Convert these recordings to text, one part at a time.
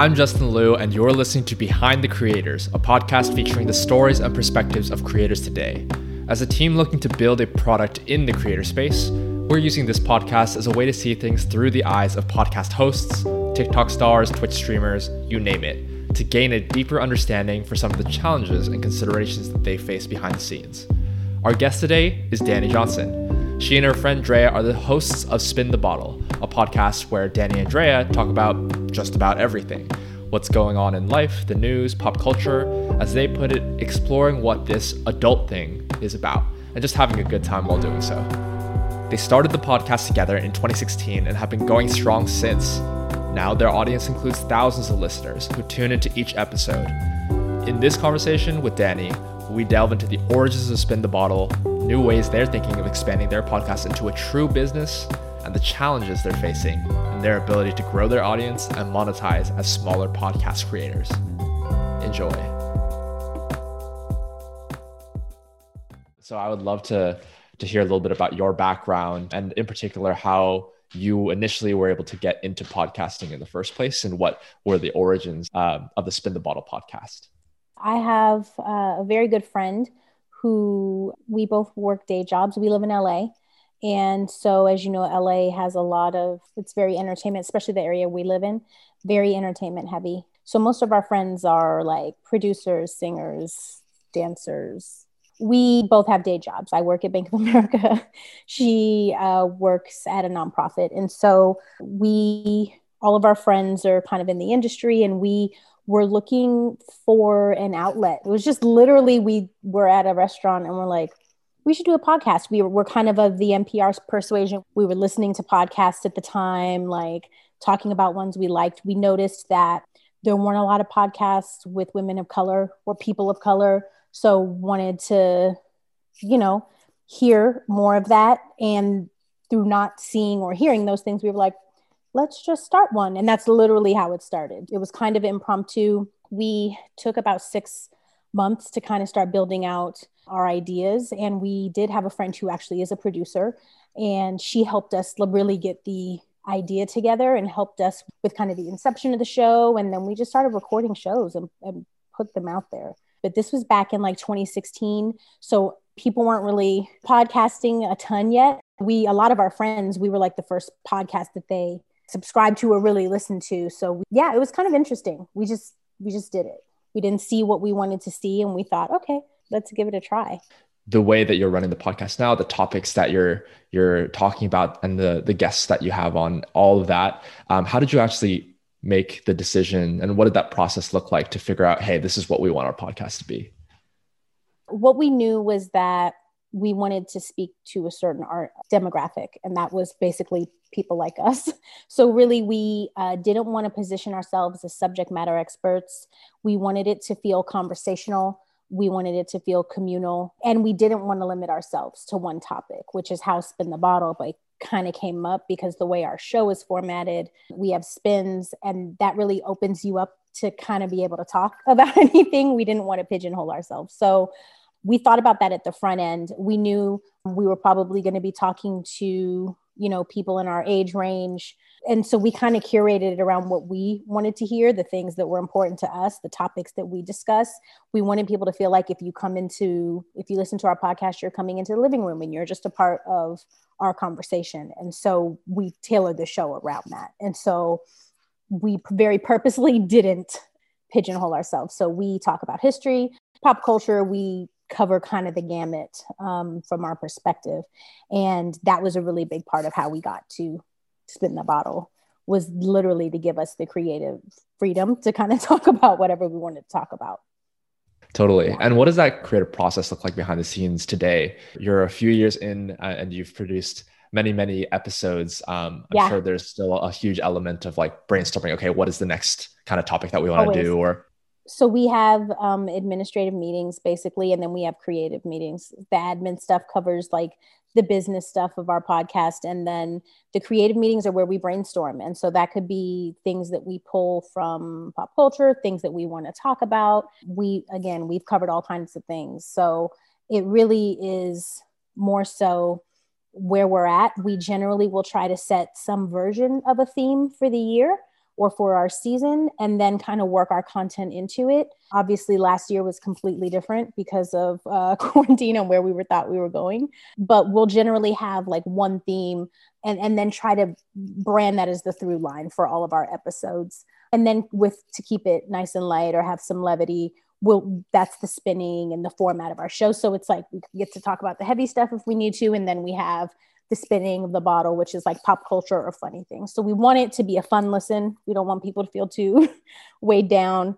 I'm Justin Liu, and you're listening to Behind the Creators, a podcast featuring the stories and perspectives of creators today. As a team looking to build a product in the creator space, we're using this podcast as a way to see things through the eyes of podcast hosts, TikTok stars, Twitch streamers, you name it, to gain a deeper understanding for some of the challenges and considerations that they face behind the scenes. Our guest today is Danny Johnson. She and her friend Drea are the hosts of Spin the Bottle, a podcast where Danny and Drea talk about just about everything what's going on in life, the news, pop culture, as they put it, exploring what this adult thing is about, and just having a good time while doing so. They started the podcast together in 2016 and have been going strong since. Now their audience includes thousands of listeners who tune into each episode. In this conversation with Danny, we delve into the origins of Spin the Bottle, new ways they're thinking of expanding their podcast into a true business, and the challenges they're facing in their ability to grow their audience and monetize as smaller podcast creators. Enjoy. So I would love to to hear a little bit about your background and in particular how you initially were able to get into podcasting in the first place and what were the origins um, of the spin the bottle podcast i have uh, a very good friend who we both work day jobs we live in la and so, as you know, LA has a lot of, it's very entertainment, especially the area we live in, very entertainment heavy. So, most of our friends are like producers, singers, dancers. We both have day jobs. I work at Bank of America. she uh, works at a nonprofit. And so, we, all of our friends are kind of in the industry and we were looking for an outlet. It was just literally, we were at a restaurant and we're like, we should do a podcast. We were, kind of of the NPR persuasion. We were listening to podcasts at the time, like talking about ones we liked. We noticed that there weren't a lot of podcasts with women of color or people of color. So wanted to, you know, hear more of that. And through not seeing or hearing those things, we were like, let's just start one. And that's literally how it started. It was kind of impromptu. We took about six months to kind of start building out our ideas. And we did have a friend who actually is a producer, and she helped us really get the idea together and helped us with kind of the inception of the show. And then we just started recording shows and, and put them out there. But this was back in like 2016. So people weren't really podcasting a ton yet. We, a lot of our friends, we were like the first podcast that they subscribed to or really listened to. So yeah, it was kind of interesting. We just, we just did it. We didn't see what we wanted to see and we thought, okay, let's give it a try. The way that you're running the podcast now the topics that you're you're talking about and the the guests that you have on all of that um, how did you actually make the decision and what did that process look like to figure out hey this is what we want our podcast to be? What we knew was that we wanted to speak to a certain art demographic and that was basically people like us. So really we uh, didn't want to position ourselves as subject matter experts. We wanted it to feel conversational. We wanted it to feel communal. And we didn't want to limit ourselves to one topic which is how spin the bottle but kind of came up because the way our show is formatted we have spins and that really opens you up to kind of be able to talk about anything. We didn't want to pigeonhole ourselves. So we thought about that at the front end. We knew we were probably going to be talking to you know people in our age range. And so we kind of curated it around what we wanted to hear the things that were important to us the topics that we discuss. We wanted people to feel like if you come into if you listen to our podcast you're coming into the living room and you're just a part of our conversation. And so we tailored the show around that. And so we very purposely didn't pigeonhole ourselves. So we talk about history pop culture. We cover kind of the gamut um, from our perspective. And that was a really big part of how we got to spin the bottle was literally to give us the creative freedom to kind of talk about whatever we wanted to talk about. Totally. And what does that creative process look like behind the scenes today? You're a few years in uh, and you've produced many, many episodes. Um, I'm yeah. sure there's still a huge element of like brainstorming. Okay, what is the next kind of topic that we want to do? Or so we have um, administrative meetings basically and then we have creative meetings. The admin stuff covers like the business stuff of our podcast and then the creative meetings are where we brainstorm. And so that could be things that we pull from pop culture things that we want to talk about. We again we've covered all kinds of things. So it really is more so where we're at. We generally will try to set some version of a theme for the year or for our season and then kind of work our content into it. Obviously, last year was completely different because of uh, quarantine and where we were thought we were going. But we'll generally have like one theme and, and then try to brand that as the through line for all of our episodes. And then with to keep it nice and light or have some levity, we'll that's the spinning and the format of our show. So it's like we get to talk about the heavy stuff if we need to, and then we have the spinning of the bottle, which is like pop culture or funny things. So we want it to be a fun listen. We don't want people to feel too weighed down.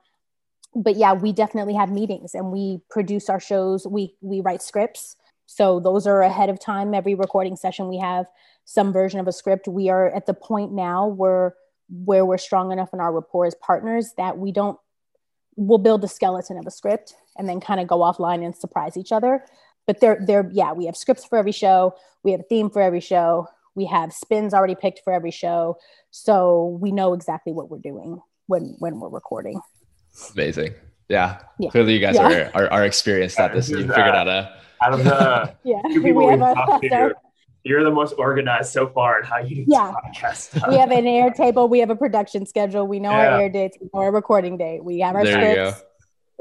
But yeah, we definitely have meetings and we produce our shows. We we write scripts. So those are ahead of time. Every recording session we have some version of a script. We are at the point now where where we're strong enough in our rapport as partners that we don't we'll build a skeleton of a script and then kind of go offline and surprise each other but they're they're yeah we have scripts for every show we have a theme for every show we have spins already picked for every show so we know exactly what we're doing when when we're recording amazing yeah, yeah. clearly you guys yeah. are, are, are experienced at this you figured out a out of the yeah people we have a, you're the most organized so far in how you do yeah. podcast. we have an Airtable, we have a production schedule, we know yeah. our air dates, we know our recording date, we have our there scripts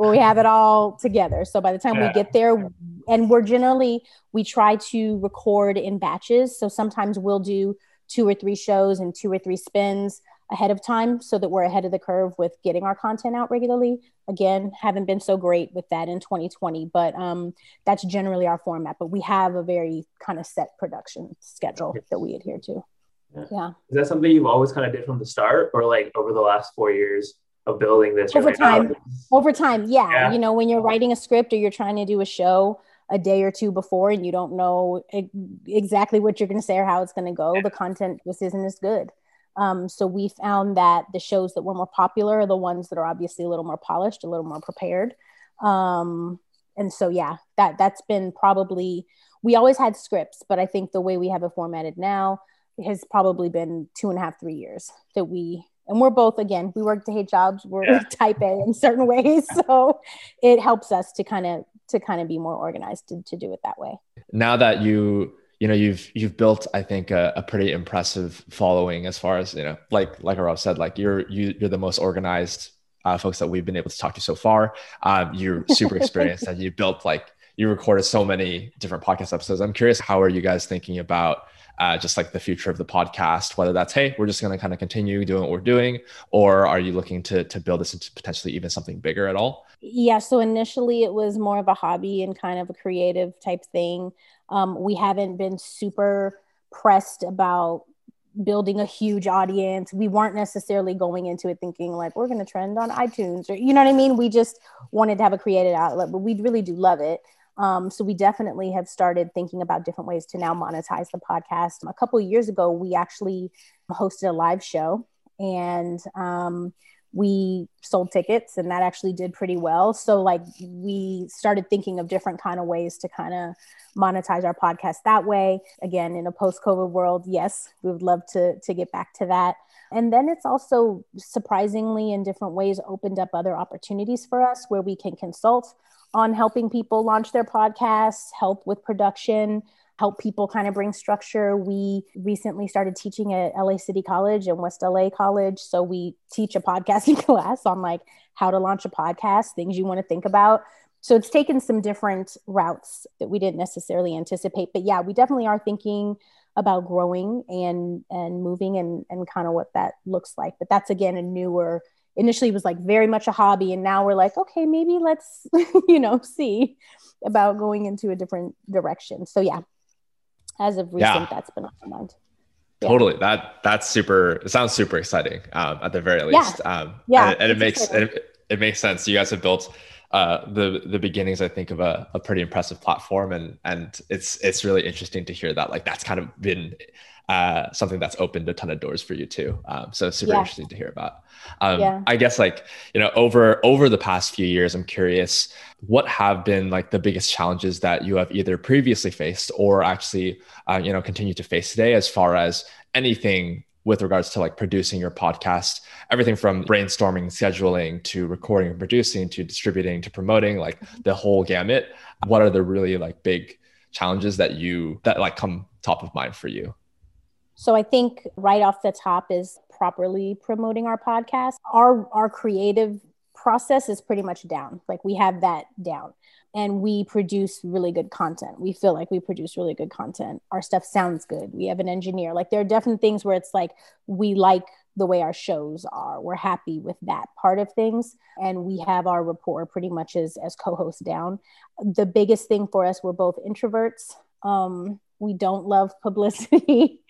we have it all together. So by the time yeah. we get there, and we're generally we try to record in batches. So sometimes we'll do two or three shows and two or three spins ahead of time so that we're ahead of the curve with getting our content out regularly. Again, haven't been so great with that in 2020, but um, that's generally our format. But we have a very kind of set production schedule that we adhere to. Yeah. yeah. Is that something you've always kind of did from the start or like over the last four years? of building this over time over time yeah. yeah. you know when you're writing a script or you're trying to do a show a day or two before and you don't know exactly what you're going to say or how it's going to go the content just isn't as good. Um, so we found that the shows that were more popular are the ones that are obviously a little more polished a little more prepared. Um, and so yeah that that's been probably we always had scripts but i think the way we have it formatted now has probably been two and a half three years that we and we're both again we work to hate jobs we're yeah. type a in certain ways so it helps us to kind of to kind of be more organized to, to do it that way. Now that you you know you've you've built i think a, a pretty impressive following as far as you know like like rob said like you're you, you're the most organized uh, folks that we've been able to talk to so far. Um, you're super experienced and you built like you recorded so many different podcast episodes. I'm curious how are you guys thinking about uh, just like the future of the podcast, whether that's, hey, we're just going to kind of continue doing what we're doing, or are you looking to, to build this into potentially even something bigger at all? Yeah. So initially it was more of a hobby and kind of a creative type thing. Um, we haven't been super pressed about building a huge audience. We weren't necessarily going into it thinking like we're going to trend on iTunes or you know what I mean. We just wanted to have a creative outlet, but we really do love it. Um, so we definitely have started thinking about different ways to now monetize the podcast. A couple years ago, we actually hosted a live show and um, we sold tickets and that actually did pretty well. So like we started thinking of different kind of ways to kind of monetize our podcast that way. Again in a post covid world yes we would love to to get back to that. And then it's also surprisingly in different ways opened up other opportunities for us where we can consult on helping people launch their podcasts, help with production, help people kind of bring structure. We recently started teaching at LA City College and West LA College. So we teach a podcasting class on like how to launch a podcast, things you want to think about. So it's taken some different routes that we didn't necessarily anticipate. But yeah, we definitely are thinking about growing and and moving and and kind of what that looks like. But that's again a newer initially it was like very much a hobby and now we're like okay maybe let's you know see about going into a different direction so yeah as of recent yeah. that's been on my mind yeah. totally that that's super it sounds super exciting um, at the very least yeah. um yeah and, and it makes it, it makes sense you guys have built uh, the the beginnings, I think, of a, a pretty impressive platform, and and it's it's really interesting to hear that like that's kind of been uh, something that's opened a ton of doors for you too. Um, so super yeah. interesting to hear about. Um, yeah. I guess like you know over over the past few years, I'm curious what have been like the biggest challenges that you have either previously faced or actually uh, you know continue to face today, as far as anything with regards to like producing your podcast everything from brainstorming scheduling to recording and producing to distributing to promoting like the whole gamut what are the really like big challenges that you that like come top of mind for you so I think right off the top is properly promoting our podcast. Our our creative process is pretty much down. Like we have that down and we produce really good content. We feel like we produce really good content. Our stuff sounds good. We have an engineer. Like there are definitely things where it's like we like the way our shows are. We're happy with that part of things. And we have our rapport pretty much as, as co-hosts down. The biggest thing for us, we're both introverts. Um, we don't love publicity.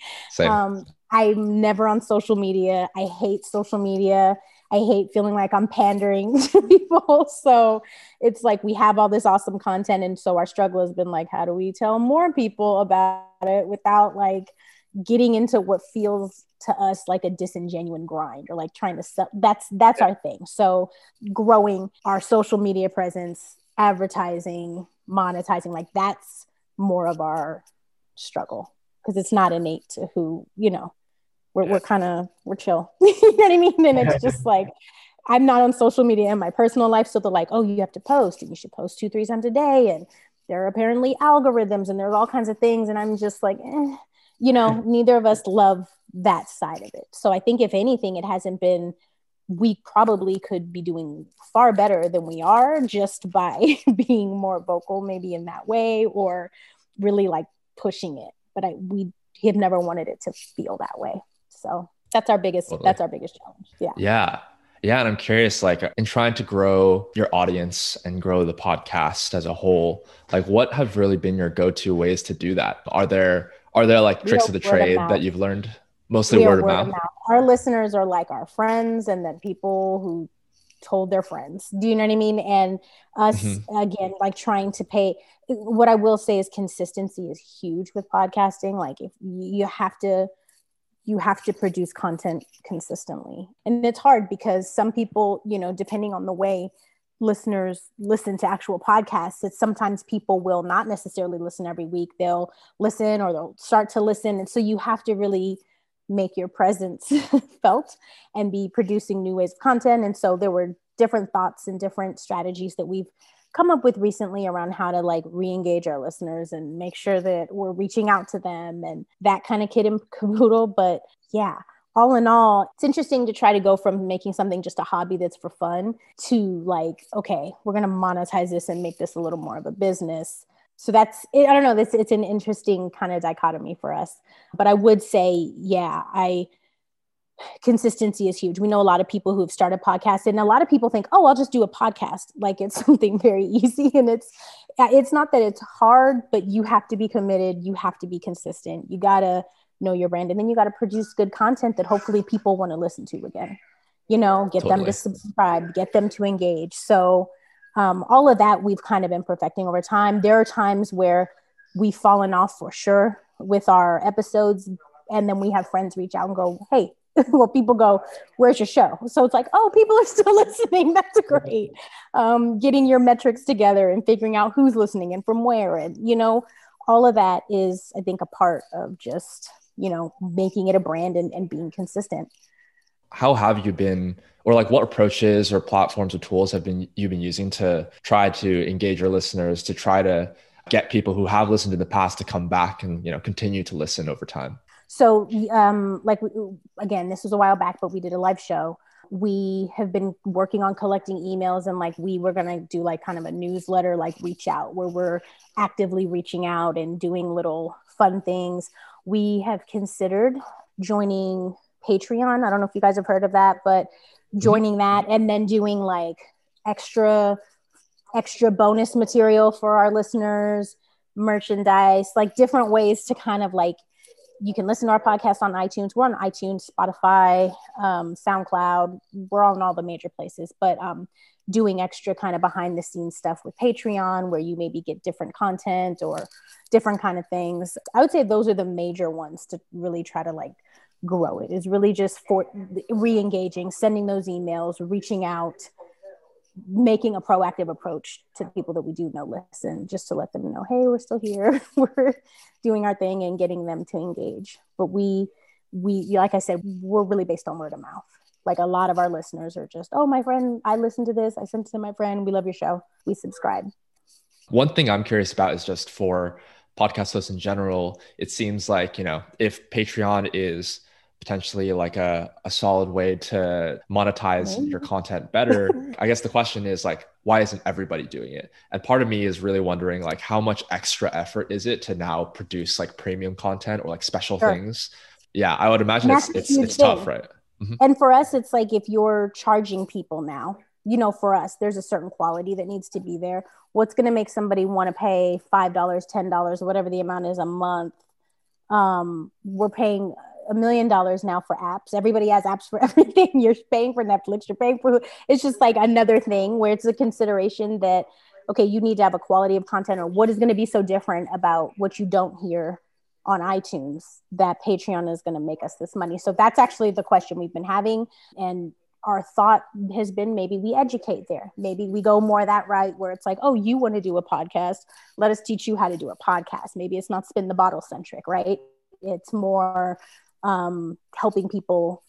Um, I'm never on social media. I hate social media. I hate feeling like I'm pandering to people. So it's like we have all this awesome content. And so our struggle has been like, how do we tell more people about it without like getting into what feels to us like a disingenuous grind or like trying to sell that's that's our thing. So growing our social media presence, advertising, monetizing, like that's more of our struggle because it's not innate to who, you know, we're, we're kind of we're chill. You know what i mean? And it's just like i'm not on social media in my personal life so they're like oh you have to post and you should post two three times a day and there are apparently algorithms and there's all kinds of things and i'm just like eh. you know neither of us love that side of it. So i think if anything it hasn't been we probably could be doing far better than we are just by being more vocal maybe in that way or really like pushing it but i we have never wanted it to feel that way so that's our biggest totally. that's our biggest challenge. Yeah. Yeah. Yeah. And I'm curious, like in trying to grow your audience and grow the podcast as a whole, like what have really been your go-to ways to do that? Are there are there like tricks of the trade of that you've learned? Mostly word, of, mouth. of mouth. Our listeners are like our friends and then people who told their friends. Do you know what I mean? And us mm-hmm. again, like trying to pay. What I will say is consistency is huge with podcasting. Like if you have to you have to produce content consistently. And it's hard because some people, you know, depending on the way listeners listen to actual podcasts, it's sometimes people will not necessarily listen every week. They'll listen or they'll start to listen. And so you have to really make your presence felt and be producing new ways of content. And so there were different thoughts and different strategies that we've come up with recently around how to like re-engage our listeners and make sure that we're reaching out to them and that kind of kid and caboodle but yeah all in all it's interesting to try to go from making something just a hobby that's for fun to like okay we're going to monetize this and make this a little more of a business so that's i don't know this it's an interesting kind of dichotomy for us but i would say yeah i consistency is huge. We know a lot of people who have started podcasts and a lot of people think, "Oh, I'll just do a podcast." Like it's something very easy and it's uh, it's not that it's hard, but you have to be committed, you have to be consistent. You got to know your brand and then you got to produce good content that hopefully people want to listen to again. You know, get totally. them to subscribe, get them to engage. So um, all of that we've kind of been perfecting over time. There are times where we've fallen off for sure with our episodes and then we have friends reach out and go, "Hey, well, people go, Where's your show? So it's like, Oh, people are still listening. That's great. Um, getting your metrics together and figuring out who's listening and from where. And, you know, all of that is, I think, a part of just, you know, making it a brand and, and being consistent. How have you been, or like what approaches or platforms or tools have been you've been using to try to engage your listeners, to try to get people who have listened in the past to come back and you know continue to listen over time? So, um, like again, this was a while back, but we did a live show. We have been working on collecting emails, and like we were gonna do like kind of a newsletter, like reach out, where we're actively reaching out and doing little fun things. We have considered joining Patreon. I don't know if you guys have heard of that, but mm-hmm. joining that and then doing like extra extra bonus material for our listeners merchandise like different ways to kind of like you can listen to our podcast on iTunes. We're on iTunes, Spotify, um, SoundCloud. We're on all the major places, but um, doing extra kind of behind the scenes stuff with Patreon, where you maybe get different content or different kind of things. I would say those are the major ones to really try to like grow it. Is really just for re-engaging, sending those emails, reaching out, making a proactive approach to people that we do know listen just to let them know hey we're still here. We're doing our thing and getting them to engage. But we we like i said we're really based on word of mouth. Like a lot of our listeners are just oh my friend i listened to this. I sent it to my friend. We love your show. We subscribe. One thing i'm curious about is just for podcast hosts in general it seems like you know if patreon is potentially like a, a solid way to monetize your content better. I guess the question is like why isn't everybody doing it? And part of me is really wondering like how much extra effort is it to now produce like premium content or like special sure. things? Yeah i would imagine it's it's, it's tough right? Mm-hmm. and for us it's like if you're charging people now you know for us there's a certain quality that needs to be there. What's going to make somebody want to pay five dollars ten dollars whatever the amount is a month um, we're paying a million dollars now for apps. Everybody has apps for everything. You're paying for Netflix, you're paying for it's just like another thing where it's a consideration that okay, you need to have a quality of content or what is going to be so different about what you don't hear on iTunes that Patreon is going to make us this money. So that's actually the question we've been having and our thought has been maybe we educate there. Maybe we go more that right where it's like, oh, you want to do a podcast? Let us teach you how to do a podcast. Maybe it's not spin the bottle centric, right? It's more um, helping people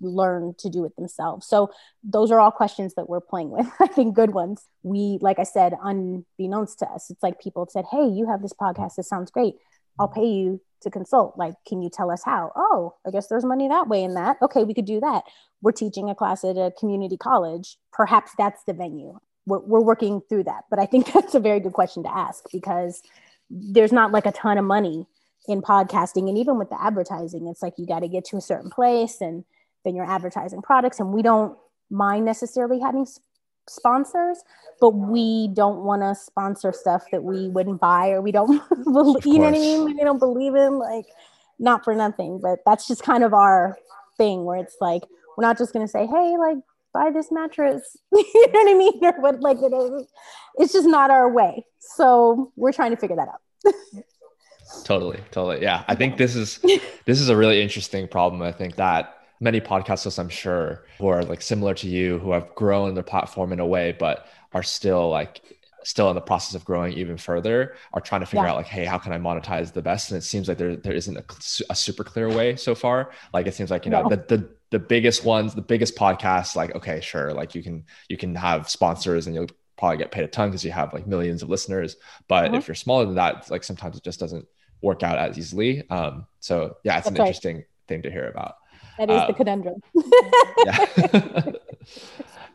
learn to do it themselves. So those are all questions that we're playing with. I think good ones. We, like I said, unbeknownst to us, it's like people said, "Hey, you have this podcast. This sounds great. I'll pay you to consult. Like, can you tell us how? Oh, I guess there's money that way in that. Okay, we could do that. We're teaching a class at a community college. Perhaps that's the venue. We're, we're working through that. But I think that's a very good question to ask because there's not like a ton of money in podcasting and even with the advertising it's like you got to get to a certain place and then you're advertising products and we don't mind necessarily having sponsors but we don't want to sponsor stuff that we wouldn't buy or we don't believe, you know what i mean? We don't believe in like not for nothing but that's just kind of our thing where it's like we're not just going to say hey like buy this mattress you know what i mean? Or what like it is. It's just not our way. So we're trying to figure that out totally totally yeah i think this is this is a really interesting problem i think that many podcasters i'm sure who are like similar to you who have grown their platform in a way but are still like still in the process of growing even further are trying to figure yeah. out like hey how can i monetize the best and it seems like there, there isn't a, a super clear way so far like it seems like you know no. the, the the biggest ones the biggest podcasts like okay sure like you can you can have sponsors and you'll probably get paid a ton because you have like millions of listeners but uh-huh. if you're smaller than that like sometimes it just doesn't work out as easily. Um, so yeah, it's That's an right. interesting thing to hear about. That is the um, conundrum. yeah.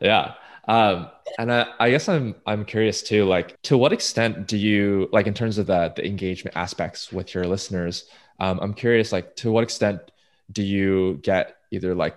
yeah. Um, and I, I, guess I'm I'm curious too, like to what extent do you like in terms of the the engagement aspects with your listeners? Um, I'm curious, like to what extent do you get either like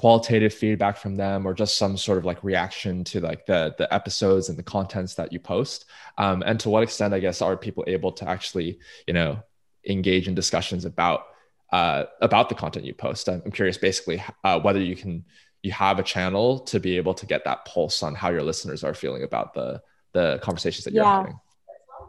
qualitative feedback from them or just some sort of like reaction to like the the episodes and the contents that you post um, and to what extent i guess are people able to actually you know engage in discussions about uh, about the content you post i'm, curious basically uh, whether you can you have a channel to be able to get that pulse on how your listeners are feeling about the the conversations that you're yeah. having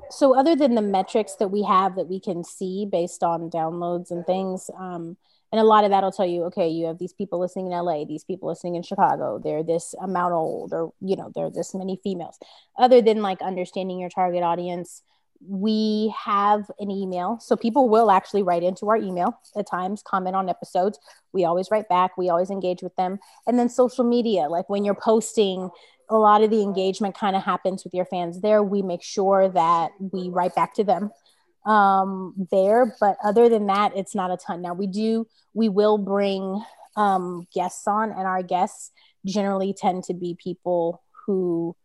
so other than the metrics that we have that we can see based on downloads and things um, and a lot of that'll tell you okay you have these people listening in la these people listening in chicago they're this amount old or you know there are this many females. Other than like understanding your target audience we have an email. So people will actually write into our email at times comment on episodes. We always write back. We always engage with them. And then social media like when you're posting a lot of the engagement kind of happens with your fans there. We make sure that we write back to them um, there. But other than that, it's not a ton. Now we do, we will bring um, guests on, and our guests generally tend to be people who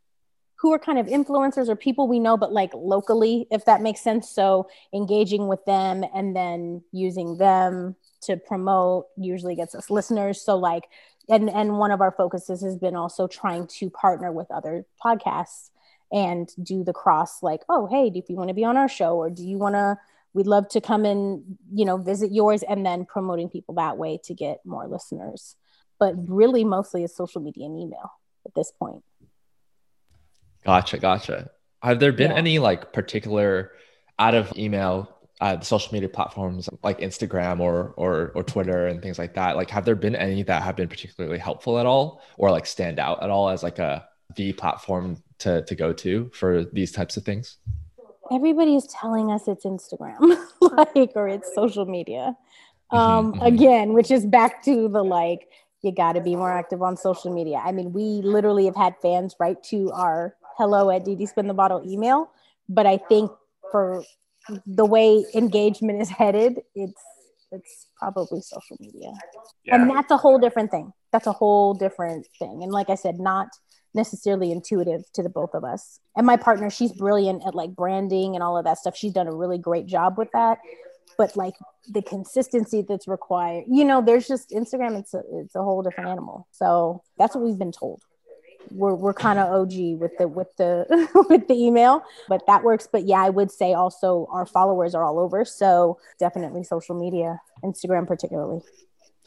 who are kind of influencers or people we know but like locally if that makes sense so engaging with them and then using them to promote usually gets us listeners so like and and one of our focuses has been also trying to partner with other podcasts and do the cross like oh hey do you want to be on our show or do you want to we'd love to come and you know visit yours and then promoting people that way to get more listeners but really mostly it's social media and email at this point gotcha gotcha have there been yeah. any like particular out of email uh, social media platforms like Instagram or or or Twitter and things like that. Like, have there been any that have been particularly helpful at all, or like stand out at all as like a the platform to to go to for these types of things? Everybody is telling us it's Instagram, like, or it's social media. Mm-hmm, um, mm-hmm. Again, which is back to the like, you got to be more active on social media. I mean, we literally have had fans write to our hello at DD Spin the Bottle email, but I think for the way engagement is headed, it's it's probably social media. Yeah. And that's a whole different thing. That's a whole different thing. And like I said, not necessarily intuitive to the both of us. And my partner, she's brilliant at like branding and all of that stuff. She's done a really great job with that. But like the consistency that's required, you know, there's just Instagram, it's a, it's a whole different animal. So that's what we've been told we're we're kind of OG with the with the with the email, but that works. But yeah, I would say also our followers are all over, so definitely social media, Instagram particularly.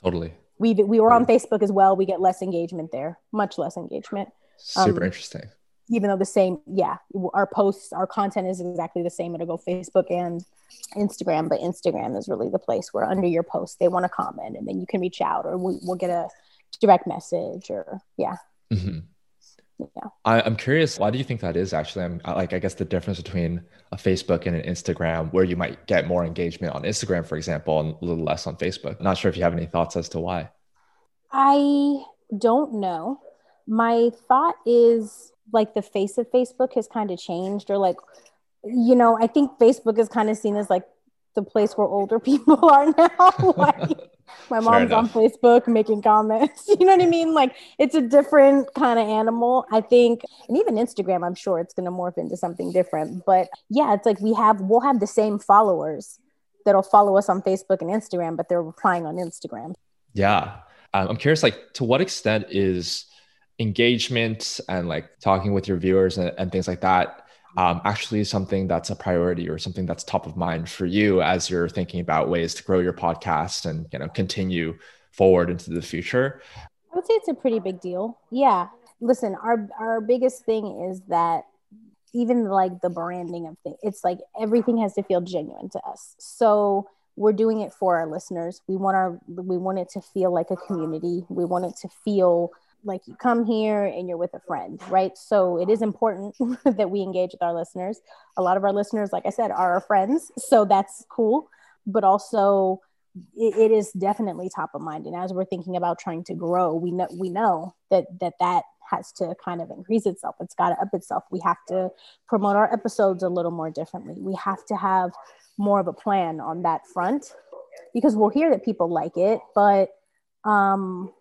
Totally. We we were on Facebook as well. We get less engagement there, much less engagement. Super um, interesting. Even though the same, yeah, our posts, our content is exactly the same. It'll go Facebook and Instagram, but Instagram is really the place where under your post they want to comment, and then you can reach out, or we, will get a direct message, or yeah. Mm-hmm yeah I, am curious why do you think that is actually i'm like i guess the difference between a facebook and an instagram where you might get more engagement on instagram for example and a little less on facebook I'm not sure if you have any thoughts as to why i don't know my thought is like the face of facebook has kind of changed or like you know i think facebook is kind of seen as like the place where older people are now like my mom's on Facebook making comments. You know what I mean? Like it's a different kind of animal. I think, and even Instagram, I'm sure it's going to morph into something different. But yeah, it's like we have, we'll have the same followers that'll follow us on Facebook and Instagram, but they're replying on Instagram. Yeah. Um, I'm curious, like, to what extent is engagement and like talking with your viewers and, and things like that um, actually something that's a priority or something that's top of mind for you as you're thinking about ways to grow your podcast and you know continue forward into the future? I would say it's a pretty big deal. Yeah. Listen our our biggest thing is that even like the branding of things it's like everything has to feel genuine to us. So we're doing it for our listeners. We want our we want it to feel like a community. We want it to feel like you come here and you're with a friend, right? So it is important that we engage with our listeners. A lot of our listeners, like I said, are our friends. So that's cool. But also, it, it is definitely top of mind. And as we're thinking about trying to grow, we know we know that that that has to kind of increase itself. It's got to up itself. We have to promote our episodes a little more differently. We have to have more of a plan on that front because we'll hear that people like it, but um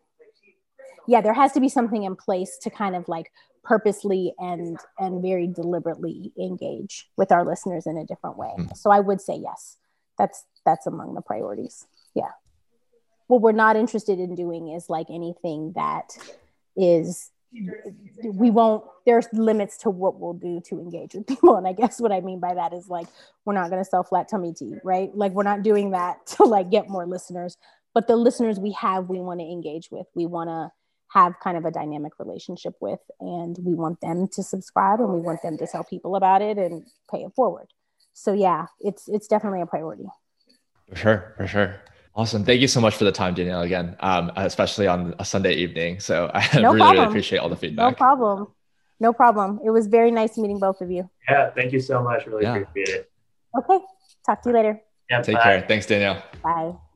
yeah, there has to be something in place to kind of like purposely and and very deliberately engage with our listeners in a different way. Mm. So I would say yes. That's that's among the priorities. Yeah. What we're not interested in doing is like anything that is we won't there's limits to what we'll do to engage with people and i guess what i mean by that is like we're not going to sell flat tummy tea right like we're not doing that to like get more listeners but the listeners we have we want to engage with we want to have kind of a dynamic relationship with and we want them to subscribe and we want them to tell people about it and pay it forward. So yeah it's it's definitely a priority. For sure for sure. Awesome. Thank you so much for the time danielle again um, especially on a sunday evening. So i no really, really appreciate all the feedback. no problem. No problem. It was very nice meeting both of you. Yeah thank you so much. Really yeah. appreciate it. Okay. Talk to you later. Yeah take bye. care. Thanks danielle. Bye